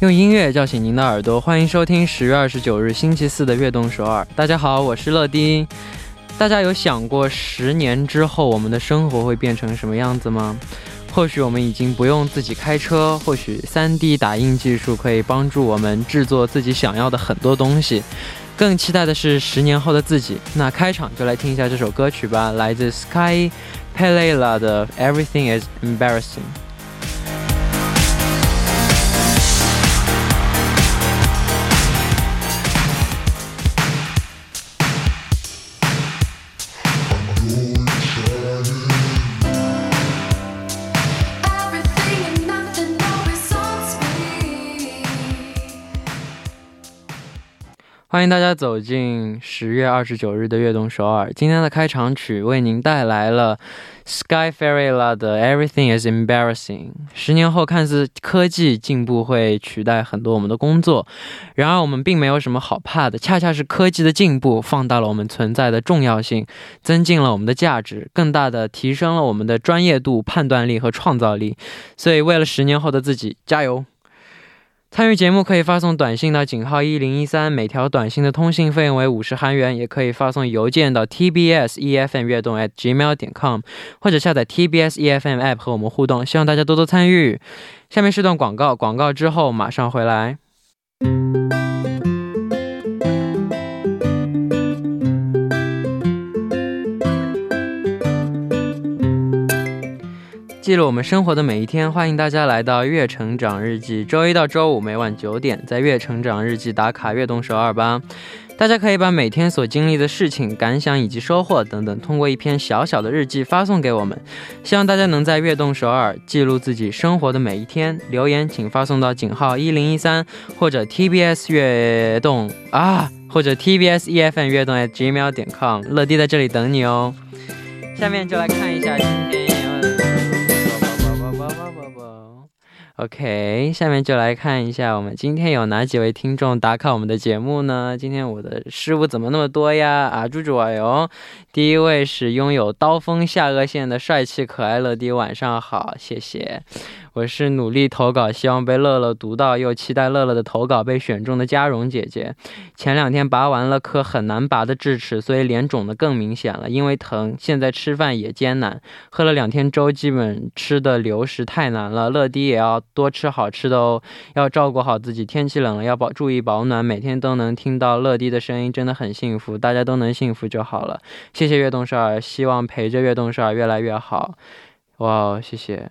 用音乐叫醒您的耳朵，欢迎收听十月二十九日星期四的悦动首尔。大家好，我是乐丁。大家有想过十年之后我们的生活会变成什么样子吗？或许我们已经不用自己开车，或许三 D 打印技术可以帮助我们制作自己想要的很多东西。更期待的是十年后的自己。那开场就来听一下这首歌曲吧，来自 Sky Pelela 的 Everything Is Embarrassing。欢迎大家走进十月二十九日的悦动首尔。今天的开场曲为您带来了 Sky Fairyla 的 Everything is Embarrassing。十年后，看似科技进步会取代很多我们的工作，然而我们并没有什么好怕的，恰恰是科技的进步放大了我们存在的重要性，增进了我们的价值，更大的提升了我们的专业度、判断力和创造力。所以，为了十年后的自己，加油！参与节目可以发送短信到井号一零一三，每条短信的通信费用为五十韩元，也可以发送邮件到 tbs efm 悦动 at gmail 点 com，或者下载 tbs efm app 和我们互动。希望大家多多参与。下面是段广告，广告之后马上回来。记录我们生活的每一天，欢迎大家来到《月成长日记》。周一到周五每晚九点，在《月成长日记》打卡悦动首尔吧。大家可以把每天所经历的事情、感想以及收获等等，通过一篇小小的日记发送给我们。希望大家能在悦动首尔记录自己生活的每一天。留言请发送到井号一零一三或者 TBS 悦动啊，或者 TBS EFN 悦动 @gmail 点 com。乐迪在这里等你哦。下面就来看一下今天。OK，下面就来看一下我们今天有哪几位听众打卡我们的节目呢？今天我的失误怎么那么多呀？啊，猪猪啊哟！第一位是拥有刀锋下颚线的帅气可爱乐迪，晚上好，谢谢。我是努力投稿，希望被乐乐读到，又期待乐乐的投稿被选中的嘉荣姐姐。前两天拔完了颗很难拔的智齿，所以脸肿得更明显了，因为疼。现在吃饭也艰难，喝了两天粥，基本吃的流食太难了。乐迪也要多吃好吃的哦，要照顾好自己。天气冷了，要保注意保暖。每天都能听到乐迪的声音，真的很幸福。大家都能幸福就好了。谢谢悦动少儿，希望陪着悦动少儿越来越好。哇，谢谢。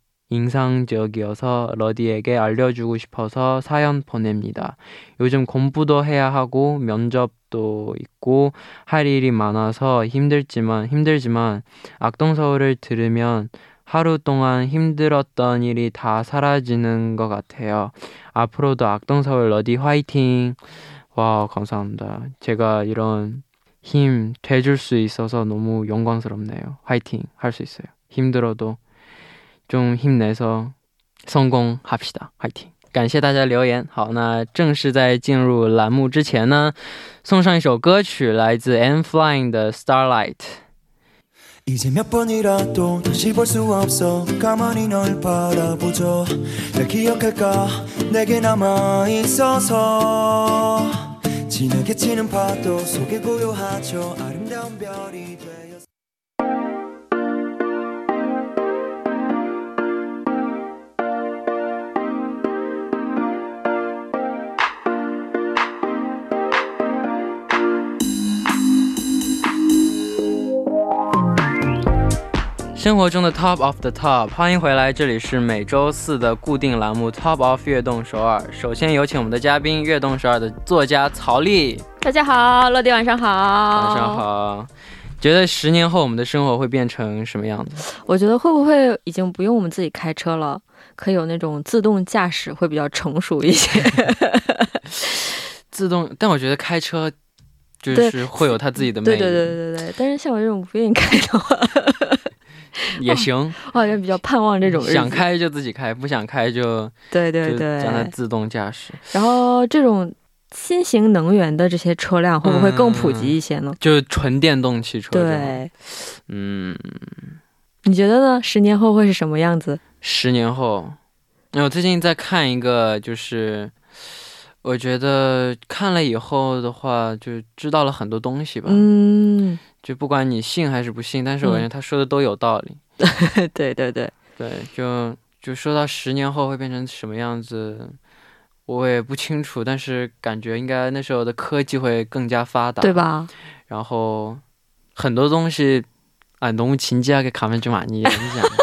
인상적이어서 러디에게 알려주고 싶어서 사연 보냅니다. 요즘 공부도 해야 하고 면접도 있고 할 일이 많아서 힘들지만 힘들지만 악동 서울을 들으면 하루 동안 힘들었던 일이 다 사라지는 것 같아요. 앞으로도 악동 서울 러디 화이팅! 와, 감사합니다. 제가 이런 힘 돼줄 수 있어서 너무 영광스럽네요. 화이팅! 할 수 있어요. 힘들어도 中힘내서 성공합시 다， 화이 팅！ 感谢大家留言。好，那正式在进入栏目之前呢，送上一首歌曲，来自 N Flying 的 Starlight。이제몇번이라도다시볼수없어가만히널바라보죠잘기억할까내게남아있어서진하게치는파도속에고요하죠아름다운별이 生活中的 Top of the Top，欢迎回来，这里是每周四的固定栏目 Top of 悦动首尔。首先有请我们的嘉宾，悦动首尔的作家曹丽。大家好，乐迪晚上好。晚上好。觉得十年后我们的生活会变成什么样子？我觉得会不会已经不用我们自己开车了，可以有那种自动驾驶，会比较成熟一些。自动，但我觉得开车。就是会有他自己的魅力。对对对对对。但是像我这种不愿意开的话，也行。我好像比较盼望这种想开就自己开，不想开就对对对，让它自动驾驶。然后这种新型能源的这些车辆会不会更普及一些呢？就纯电动汽车。对，嗯，你觉得呢？十年后会是什么样子？十年后，我最近在看一个，就是我觉得看了以后的话，就知道了很多东西吧。嗯，就不管你信还是不信，但是我感觉他说的都有道理。对对对对，就就说到十年后会变成什么样子，我也不清楚，但是感觉应该那时候的科技会更加发达，对吧？然后很多东西，啊，农情勤啊，给卡门玛尼你影响。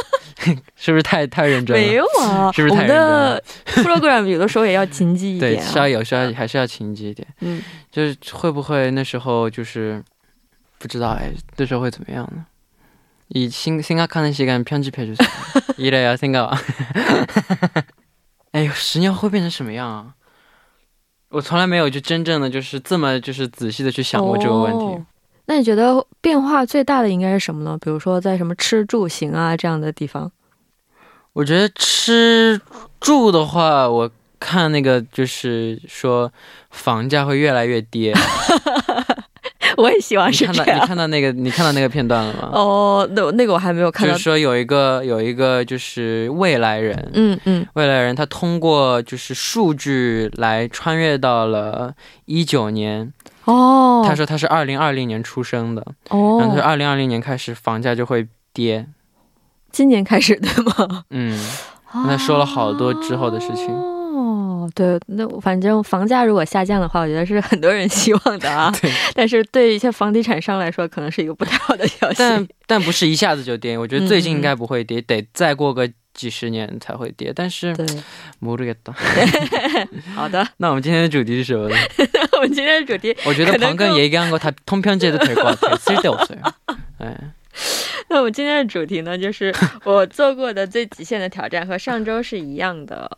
是不是太太认真了？没有啊，是不是太认真了？我的 program 有的时候也要勤记一点、对，是要有，时候还是要勤记一点。嗯，就是会不会那时候就是不知道哎，那时候会怎么样呢？이생생각하는시간편집해주세요이래야생각哎呦，十年后会变成什么样啊？我从来没有就真正的就是这么就是仔细的去想过这个问题。哦那你觉得变化最大的应该是什么呢？比如说在什么吃住行啊这样的地方。我觉得吃住的话，我看那个就是说房价会越来越跌。 我也希望是这样。你看到那个你看到那个片段了吗？哦，那那个我还没有看到。就是说有一个有一个就是未来人，嗯嗯，未来人他通过就是数据来穿越到了一九年。哦，他说他是二零二零年出生的。哦，然后他说二零二零年开始房价就会跌。今年开始对吗？嗯，那说了好多之后的事情。哦，对，那反正房价如果下降的话，我觉得是很多人希望的啊。对。但是对一些房地产商来说，可能是一个不太好的消息。但但不是一下子就跌，我觉得最近应该不会跌，得再过个几十年才会跌。但是，对，모르겠다。 好的。那我们今天的主题是什么呢？我们今天的主题，我觉得방금얘기한거다통편제도될것같아쓸데없어요。 哎。那我们今天的主题呢，就是我做过的最极限的挑战，和上周是一样的。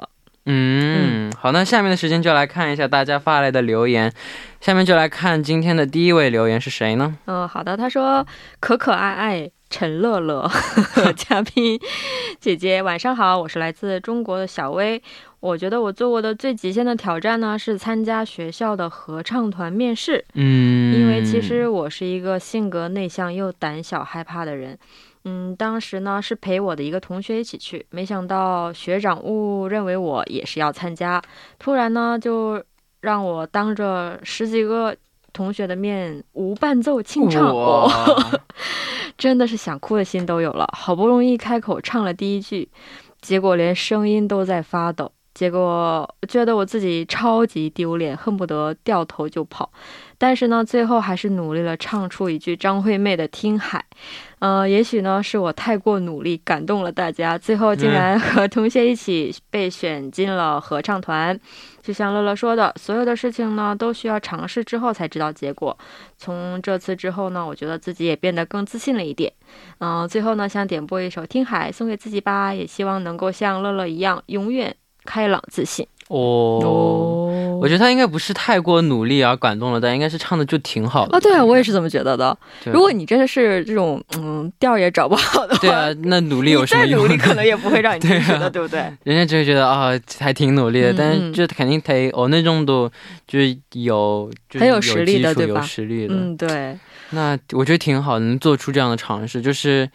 嗯，好，那下面的时间就来看一下大家发来的留言。下面就来看今天的第一位留言是谁呢？嗯，好的，他说可可爱爱陈乐乐 嘉宾姐姐晚上好，我是来自中国的小薇。我觉得我做过的最极限的挑战呢，是参加学校的合唱团面试。嗯，因为其实我是一个性格内向又胆小害怕的人。嗯，当时呢是陪我的一个同学一起去，没想到学长误认为我也是要参加，突然呢就让我当着十几个同学的面无伴奏清唱，真的是想哭的心都有了。好不容易开口唱了第一句，结果连声音都在发抖。结果觉得我自己超级丢脸，恨不得掉头就跑。但是呢，最后还是努力了，唱出一句张惠妹的《听海》。呃，也许呢是我太过努力，感动了大家，最后竟然和同学一起被选进了合唱团。就像乐乐说的，所有的事情呢都需要尝试之后才知道结果。从这次之后呢，我觉得自己也变得更自信了一点。嗯，最后呢，想点播一首《听海》送给自己吧，也希望能够像乐乐一样，永远。开朗自信哦，我觉得他应该不是太过努力而感动了，但应该是唱的就挺好的啊。对啊，我也是这么觉得的。如果你真的是这种嗯调也找不好的话，对啊，那努力有什么用？再努力可能也不会让你 进去的，对不对？人家只会觉得啊，还挺努力的，但是就肯定得哦那种都就是有很有实力的，对吧？有实力的，嗯，对。那我觉得挺好，能做出这样的尝试，就是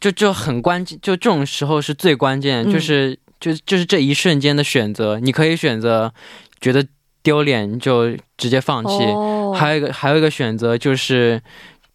就就很关键，就这种时候是最关键，就是。就就是这一瞬间的选择，你可以选择觉得丢脸就直接放弃，还有一个还有一个选择就是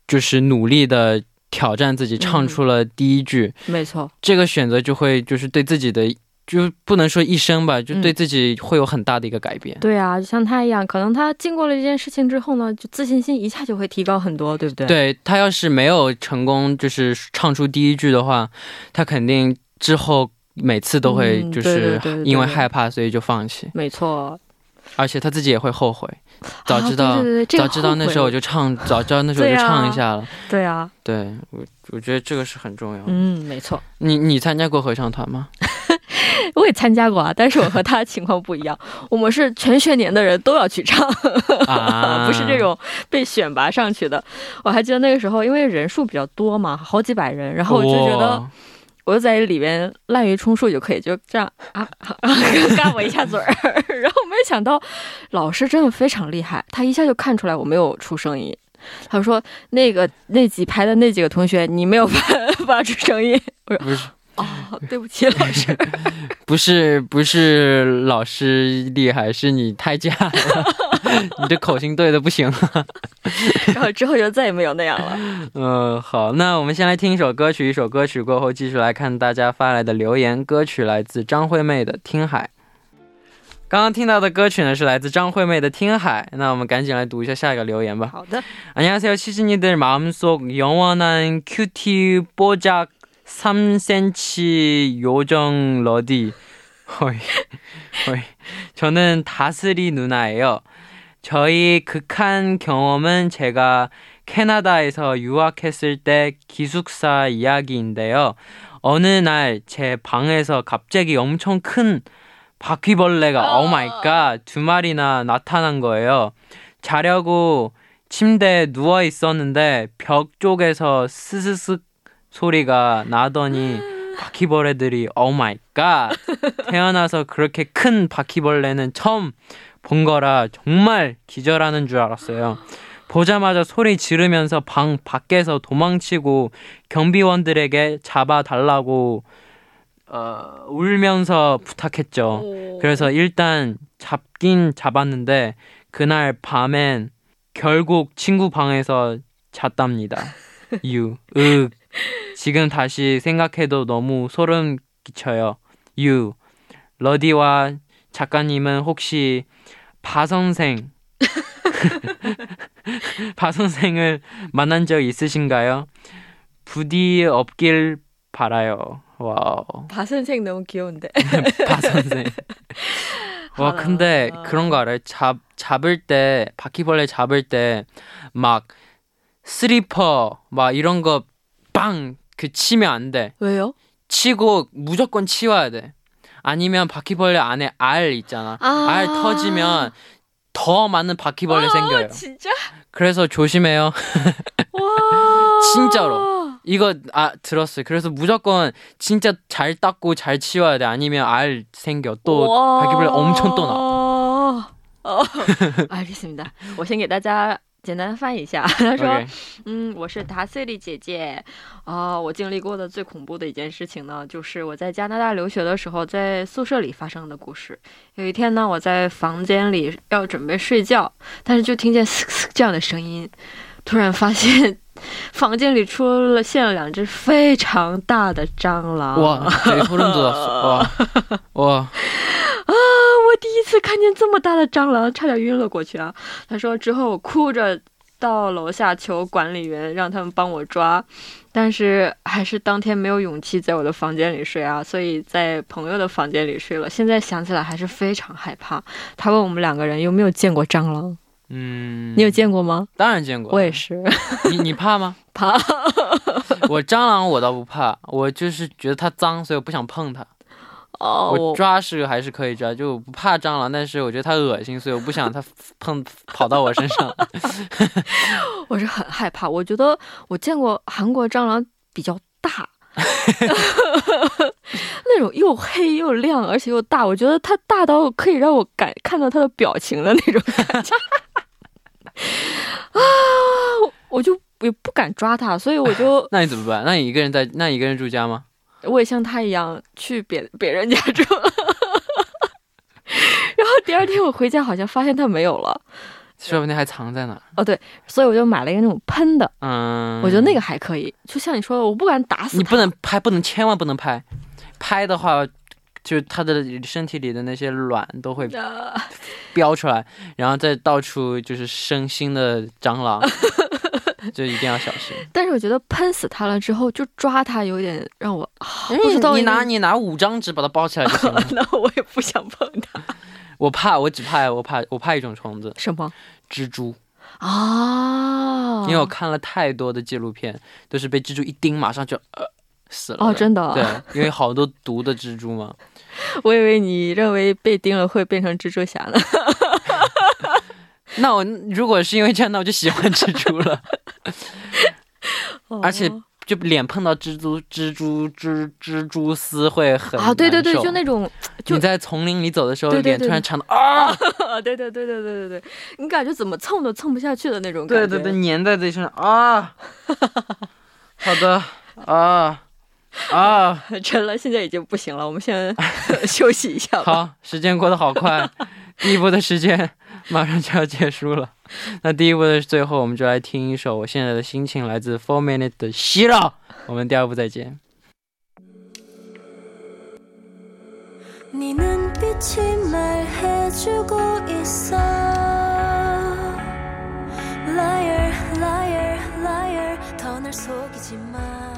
就是努力的挑战自己，唱出了第一句。没错，这个选择就会就是对自己的就不能说一生吧，就对自己会有很大的一个改变。对啊，就像他一样，可能他经过了这件事情之后呢，就自信心一下就会提高很多，对不对？对他要是没有成功就是唱出第一句的话，他肯定之后。每次都会就是因为害怕，所以就放弃。没错，而且他自己也会后悔。早知道，早知道那时候我就唱，早知道那时候我就唱一下了。对啊，对我我觉得这个是很重要。嗯，没错。你你参加过合唱团吗？我也参加过啊，但是我和他的情况不一样，我们是全学年的人都要去唱，啊 不是这种被选拔上去的。我还记得那个时候，因为人数比较多嘛，好几百人，然后我就觉得哇我就在里边滥竽充数就可以，就这样啊，干我一下嘴儿。然后没想到老师真的非常厉害，他一下就看出来我没有出声音。他说：“那个那几排的那几个同学，你没有发 发出声音。”我说不是：“哦，对不起，老师。不是不是老师厉害，是你太假了，你这口型对的不行。”然后之后就再也没有那样了。嗯，好，那我们先来听一首歌曲，一首歌曲过后继续来看大家发来的留言。歌曲来自张惠妹的《听海》。刚刚听到的歌曲呢是来自张惠妹的《听海》，那我们赶紧来读一下下一个留言吧。好的， 안녕하세요 시즈니들 마음속 영원한 큐티 뽀작 3cm 요정 러디. 허이 허이. 저는 다스리 누나예요. 저희 극한 경험은 제가 캐나다에서 유학했을 때 기숙사 이야기인데요. 어느 날 제 방에서 갑자기 엄청 큰 바퀴벌레가 오 마이 갓두 마리나 나타난 거예요. 자려고 침대에 누워 있었는데 벽 쪽에서 스스스 소리가 나더니 바퀴벌레들이 오 마이 갓 태어나서 그렇게 큰 바퀴벌레는 처음 본 거라 정말 기절하는 줄 알았어요. 보자마자 소리 지르면서 방 밖에서 도망치고 경비원들에게 잡아달라고 어, 울면서 부탁했죠. 그래서 일단 잡긴 잡았는데 그날 밤엔 결국 친구 방에서 잤답니다. 유, 윽. 지금 다시 생각해도 너무 소름 끼쳐요. 유. 러디와 작가님은 혹시 바 선생 바 선생을 만난 적 있으신가요? 부디 없길 바라요. 와우. 바 선생 너무 귀여운데. 바 선생. 와 하나. 근데 그런 거 알아요? 잡 잡을 때 바퀴벌레 잡을 때 막 스리퍼 막 이런 거 빵 그 치면 안 돼. 왜요? 치고 무조건 치워야 돼. 아니면 바퀴벌레 안에 알 있잖아. 아. 알 터지면 더 많은 바퀴벌레 생겨요. 진짜? 그래서 조심해요. 와. 진짜로. 이거 아 들었어요. 그래서 무조건 진짜 잘 닦고 잘 치워야 돼. 아니면 알 생겨. 또 바퀴벌레 엄청 또 나와. 哦，알겠습니다. 我先给大家 简单翻译一下。他说嗯我是达瑟利姐姐。哦我经历过的最恐怖的一件事情呢就是我在加拿大留学的时候在宿舍里发生的故事。有一天呢我在房间里要准备睡觉但是就听见嘶嘶这样的声音突然发现 房间里出了现了两只非常大的蟑螂。哇哇。啊。我第一次看见这么大的蟑螂，差点晕了过去啊！他说之后我哭着到楼下求管理员让他们帮我抓，但是还是当天没有勇气在我的房间里睡啊，所以在朋友的房间里睡了。现在想起来还是非常害怕。他问我们两个人有没有见过蟑螂，嗯,你有见过吗？当然见过。我也是你你怕吗？怕。我蟑螂我倒不怕，我就是觉得它脏，所以我不想碰它。哦，我抓是还是可以抓，就我不怕蟑螂，但是我觉得它恶心，所以我不想它 碰跑到我身上。我是很害怕。我觉得我见过韩国蟑螂比较大，那种又黑又亮，而且又大。我觉得它大到可以让我感看到它的表情的那种感觉。啊，我就也不敢抓它，所以我就那你怎么办？那你一个人在？那你一个人住家吗？我也像他一样去别别人家住。然后第二天我回家，好像发现它没有了。说不定还藏在哪儿。哦，对，所以我就买了一个那种喷的，嗯，我觉得那个还可以。就像你说的，我不敢打死。你不能拍，不能，千万不能拍。拍的话，就它的身体里的那些卵都会呃飙出来，然后再到处就是生新的蟑螂，就一定要小心。但是我觉得喷死它了之后，就抓它有点让我、啊、不知道你拿你拿五张纸把它包起来就行了。那我也不想碰它。我怕，我只怕我怕我怕一种虫子，什么蜘蛛。啊？因为我看了太多的纪录片，都是被蜘蛛一叮马上就呃死了。哦，真的对，因为好多毒的蜘蛛嘛。我以为你认为被叮了会变成蜘蛛侠呢。那我如果是因为这样，那我就喜欢蜘蛛了。而且就脸碰到蜘蛛、蜘蛛、蜘蜘蛛丝会很啊，对对对，就那种就你在丛林里走的时候，对对对脸突然长到啊，啊，对对对对对对对，你感觉怎么蹭都蹭不下去的那种感觉。对对对，粘在自己身上啊。好的啊啊，真了，现在已经不行了，我们先休息一下吧。好，时间过得好快，第一步的时间马上就要结束了。那第一部的最后，我们就来听一首我现在的心情，来自 Four Minute 的《希绕》。我们第二部再见。 네 눈빛이 말해주고 있어 Liar liar liar 더 날 속이지 마 oh.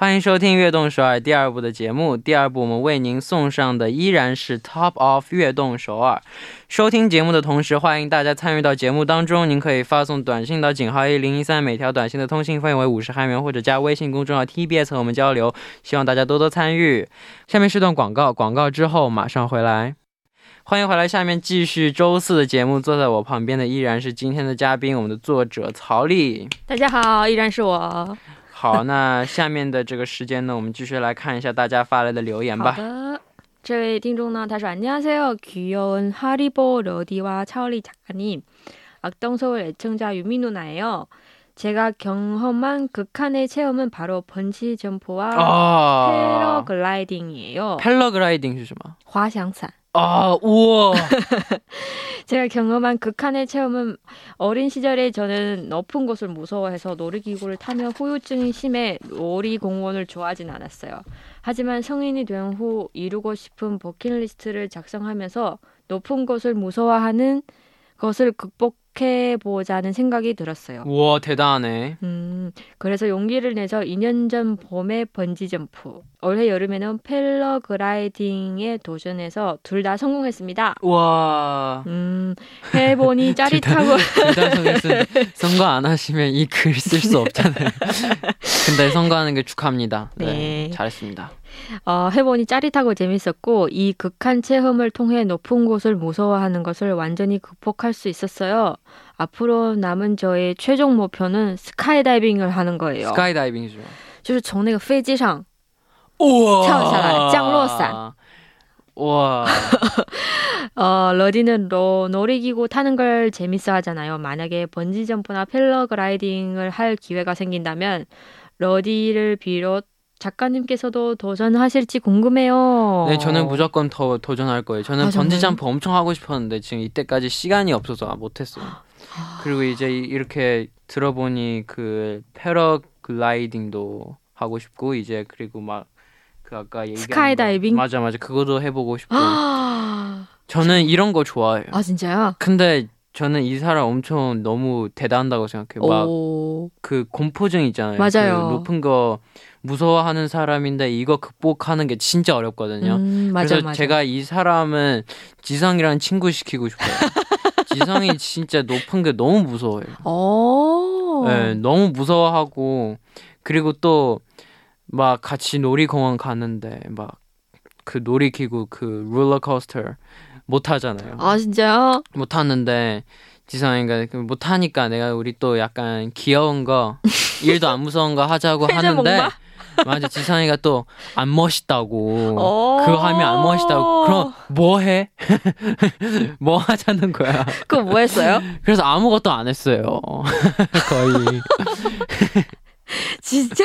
欢迎收听《悦动首尔》第二部的节目。第二部我们为您送上的依然是 Top of 悦动首尔。收听节目的同时，欢迎大家参与到节目当中。您可以发送短信到井号一零一三，每条短信的通信费为五十韩元，或者加微信公众号 TBS 和我们交流。希望大家多多参与。下面是段广告，广告之后马上回来。欢迎回来，下面继续周四的节目。坐在我旁边的依然是今天的嘉宾，我们的作者曹丽。大家好，依然是我。好，那下面的这个时间呢，我们继续来看一下大家发来的留言好吧。的，这位听众呢，他说：“안녕하세요，귀여운하리보러디와차올리작가님악동서울애청자유민누나예요。제가경험한극한의 체험은 바로 번지 점프와 哦 패러글라이딩이에요。 ，paragliding 是什么？滑翔伞。哦，哇， 제가 경험한 극한의 체험은 어린 시절에 저는 높은 곳을 무서워해서 놀이기구를 타며 후유증이 심해 놀이공원을 좋아하진 않았어요. 하지만 성인이 된 후 이루고 싶은 버킷리스트를 작성하면서 높은 곳을 무서워하는 것을 극복 해 보자는 생각이 들었어요. 와, 대단하네. 음, 그래서 용기를 내서 2년 전 봄에 번지 점프, 올해 여름에는 패러글라이딩에 도전해서 둘 다 성공했습니다. 와. 음, 해보니 짜릿하고 기다성에서 선거 안 하시면 이 글 쓸 수 없잖아요. 근데 선거하는 게 축하합니다. 네, 네. 잘했습니다. 어, 해보니 짜릿하고 재밌었고 이 극한 체험을 통해 높은 곳을 무서워하는 것을 완전히 극복할 수 있었어요. 앞으로 남은 저의 최종 목표는 스카이다이빙을 하는 거예요. 스카이다이빙이죠. 就是从那个飞机上 우와. 跳下来降落伞. 와. 어, 러디는 로, 놀이기구 타는 걸 재밌어 하잖아요. 만약에 번지점프나 패러글라이딩을 할 기회가 생긴다면 러디를 비롯 작가님께서도 도전하실지 궁금해요. 네, 저는 무조건 더 도전할 거예요. 저는 아, 정말요? 번지 점프 엄청 하고 싶었는데 지금 이때까지 시간이 없어서 못했어요. 그리고 이제 이렇게 들어보니 그 패러글라이딩도 하고 싶고 이제 그리고 막 그 아까 얘기한 스카이다이빙? 거, 맞아 맞아 그것도 해보고 싶고 아, 저는 이런 거 좋아해요. 아 진짜요? 근데 저는 이 사람 엄청 너무 대단하다고 생각해요. 막 오, 그 공포증 있잖아요. 맞아요. 그 높은 거 무서워하는 사람인데 이거 극복하는 게 진짜 어렵거든요. 음, 맞아 그래서 맞아. 제가 이 사람은 지성이랑 친구 시키고 싶어요. 지성이 진짜 높은 게 너무 무서워요. 오, 네, 너무 무서워하고 그리고 또 막 같이 놀이공원 가는데 막 그 놀이기구 그 롤러코스터 못 타잖아요. 아 진짜요? 못 타는데 지성이가 그못 타니까 내가 우리 또 약간 귀여운 거 일도 안 무서운 거 하자고 하는데? 맞아 지성이가 또 안 멋있다고 오. 그거 하면 안 멋있다고 그럼 뭐 해? 뭐 하자는 거야 그거 뭐 했어요? 그래서 아무것도 안 했어요 거의 진짜?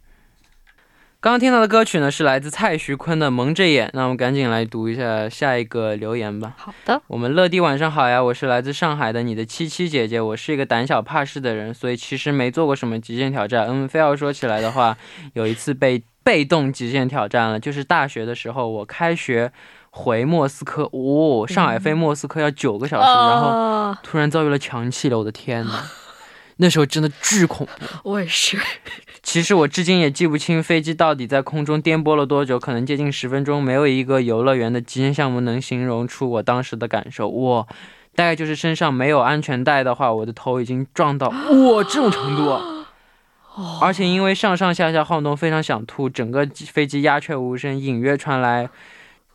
刚刚听到的歌曲呢是来自蔡徐坤的《蒙着眼》，那我们赶紧来读一下下一个留言吧。好的，我们乐迪晚上好呀，我是来自上海的你的七七姐姐，我是一个胆小怕事的人，所以其实没做过什么极限挑战。嗯，非要说起来的话，有一次被被动极限挑战了，就是大学的时候，我开学回莫斯科，哦，上海飞莫斯科要九个小时，然后啊，突然遭遇了强气流，我的天呐，那时候真的巨恐怖。我也是。其实我至今也记不清飞机到底在空中颠簸了多久，可能接近十分钟。没有一个游乐园的极限项目能形容出我当时的感受。我，大概就是身上没有安全带的话，我的头已经撞到哇这种程度啊！而且因为上上下下晃动，非常想吐，整个飞机鸦雀无声，隐约传来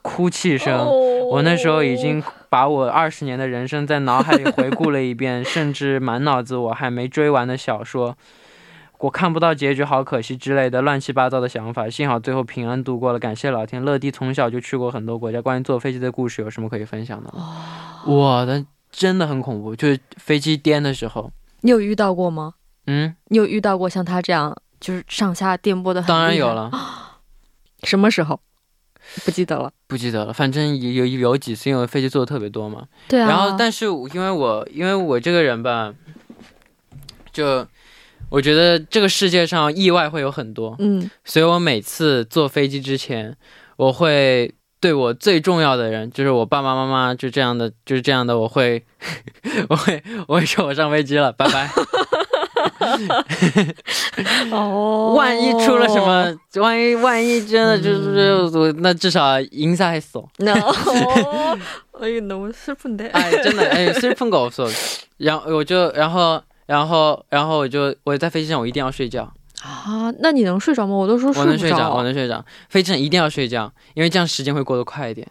哭泣声。我那时候已经把我二十年的人生在脑海里回顾了一遍，甚至满脑子我还没追完的小说，我看不到结局，好可惜之类的乱七八糟的想法。幸好最后平安度过了，感谢老天。乐迪从小就去过很多国家，关于坐飞机的故事有什么可以分享的吗？我的真的很恐怖，就是飞机颠的时候，你有遇到过吗？嗯，你有遇到过像他这样就是上下颠簸的？当然有。了，什么时候？不记得了。不记得了，反正有有有几次因为飞机坐的特别多嘛，对啊。然后，但是因为我因为我这个人吧，就我觉得这个世界上意外会有很多，嗯，所以我每次坐飞机之前，我会对我最重要的人，就是我爸爸妈妈，就这样的，就是这样的，我会，我会，我会说我上飞机了，拜拜。哦万一出了什么，万一万一真的就是我，那至少인사했어。 ？No，哎呦너무슬픈데。 哎，真的，哎，슬픈거없어。然后我就，然后， 然后，然后我就，我在飞机上我一定要睡觉，啊，那你能睡着吗？我都说我能睡着，我能睡着。飞机上一定要睡觉，因为这样时间会过得快一点。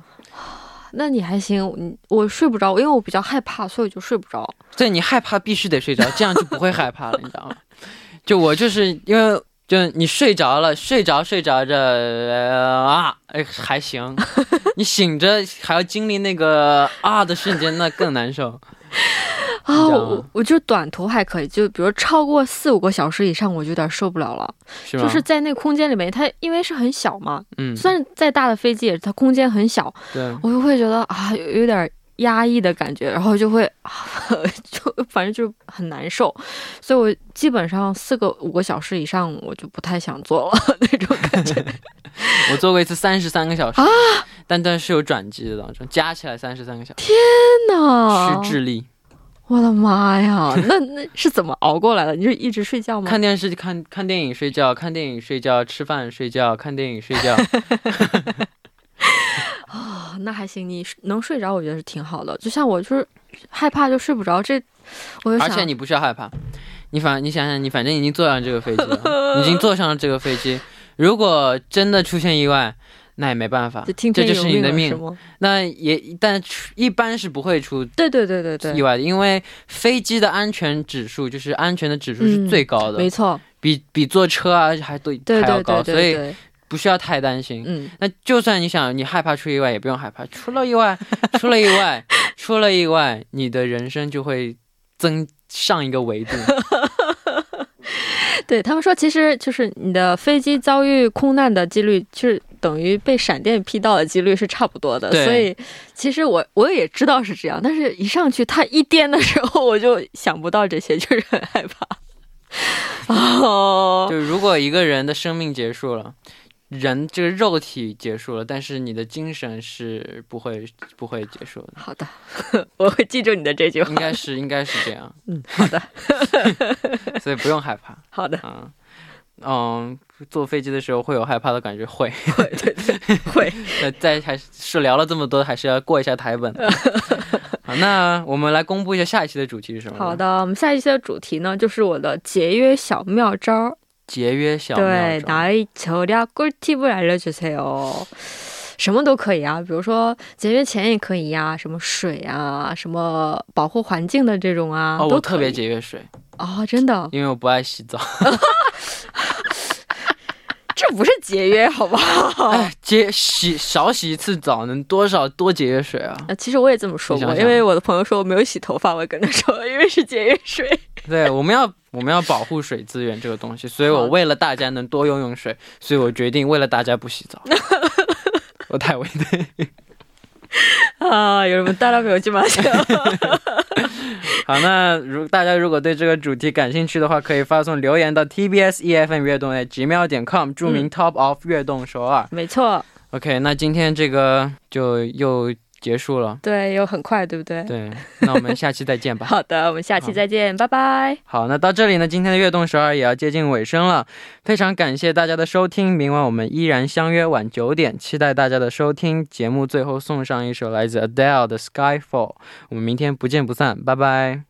那你还行，你我睡不着，因为我比较害怕，所以就睡不着。对你害怕必须得睡着，这样就不会害怕了，你知道吗？就我就是因为就你睡着了，睡着睡着着、呃啊，哎还行，你醒着还要经历那个啊的瞬间，那更难受。啊，我我就短途还可以，就比如超过四五个小时以上，我就有点受不了了。是吗？就是在那空间里面，它因为是很小嘛，嗯，虽然再大的飞机也是它空间很小，对，我就会觉得啊有有点压抑的感觉，然后就会啊 就反正就很难受，所以我基本上四个五个小时以上我就不太想坐了 那种感觉。我坐过一次三十三个小时啊，但但是有转机的当中，加起来三十三个小时，天哪！是智力。我的妈呀，那那是怎么熬过来的？你是一直睡觉吗？看电视、看看电影、睡觉，看电影、睡觉，吃饭、睡觉，看电影、睡觉。啊、那还行，你能睡着，我觉得是挺好的。就像我就是害怕就睡不着，这我就想，而且你不需要害怕，你反你想想，你反正已经坐上这个飞机了，你已经坐上了这个飞机。如果真的出现意外，那也没办法就，听这就是你的命？那也但出一般是不会出对对对对对，意外的，因为飞机的安全指数就是安全的指数是嗯最高的，没错，比比坐车啊还都还要高，对所以不需要太担心。嗯，那就算你想你害怕出意外，也不用害怕，出了意外，出了意外，出了意外，你的人生就会增上一个维度。对他们说，其实就是你的飞机遭遇空难的几率，就是等于被闪电劈到的几率是差不多的。所以其实我我也知道是这样，但是一上去它一颠的时候，我就想不到这些，就是很害怕。哦，就如果一个人的生命结束了，人这个肉体结束了，但是你的精神是不会不会结束的，好的，我会记住你的这句话应。该是应该是这样，嗯，好的，所以不用害怕好的，啊。嗯，坐飞机的时候会有害怕的感觉，会。会，对对会。那，在还是聊了这么多，还是要过一下台本。好，那我们来公布一下下一期的主题是什么？好，的，我们下一期的主题呢，就是我的节约小妙招儿。节约小对，妙招。 나의절약꿀팁을알려주세요。什么都可以啊，比如说节约钱也可以呀、什么水啊，什么保护环境的这种啊，哦，都我特别可以节约水，哦，真的，因为我不爱洗澡。这不是节约，好不好？哎，节洗少洗一次澡能多少多节约水啊？呃，其实我也这么说过，你想想因为我的朋友说我没有洗头发，我也跟他说，因为是节约水。 对，我们要我们要保护水资源这个东西，所以我为了大家能多用用水，所以我决定为了大家不洗澡。我太伟大。啊，有什么大了没有去马上？好，那如大家如果对这个主题感兴趣的话，可以发送留言到 TBS EFM 悦动 at gmail.com，注明 Top of 悦动首尔。没错，OK，那今天这个就又结束了。对，又很快，对不对？对，那我们下期再见吧。好的，我们下期再见，拜拜。好，那到这里呢，今天的悦动首尔也要接近尾声了，非常感谢大家的收听，明晚我们依然相约晚九点，期待大家的收听。节目最后送上一首来自 Adele 的《Skyfall》，我们明天不见不散，拜拜。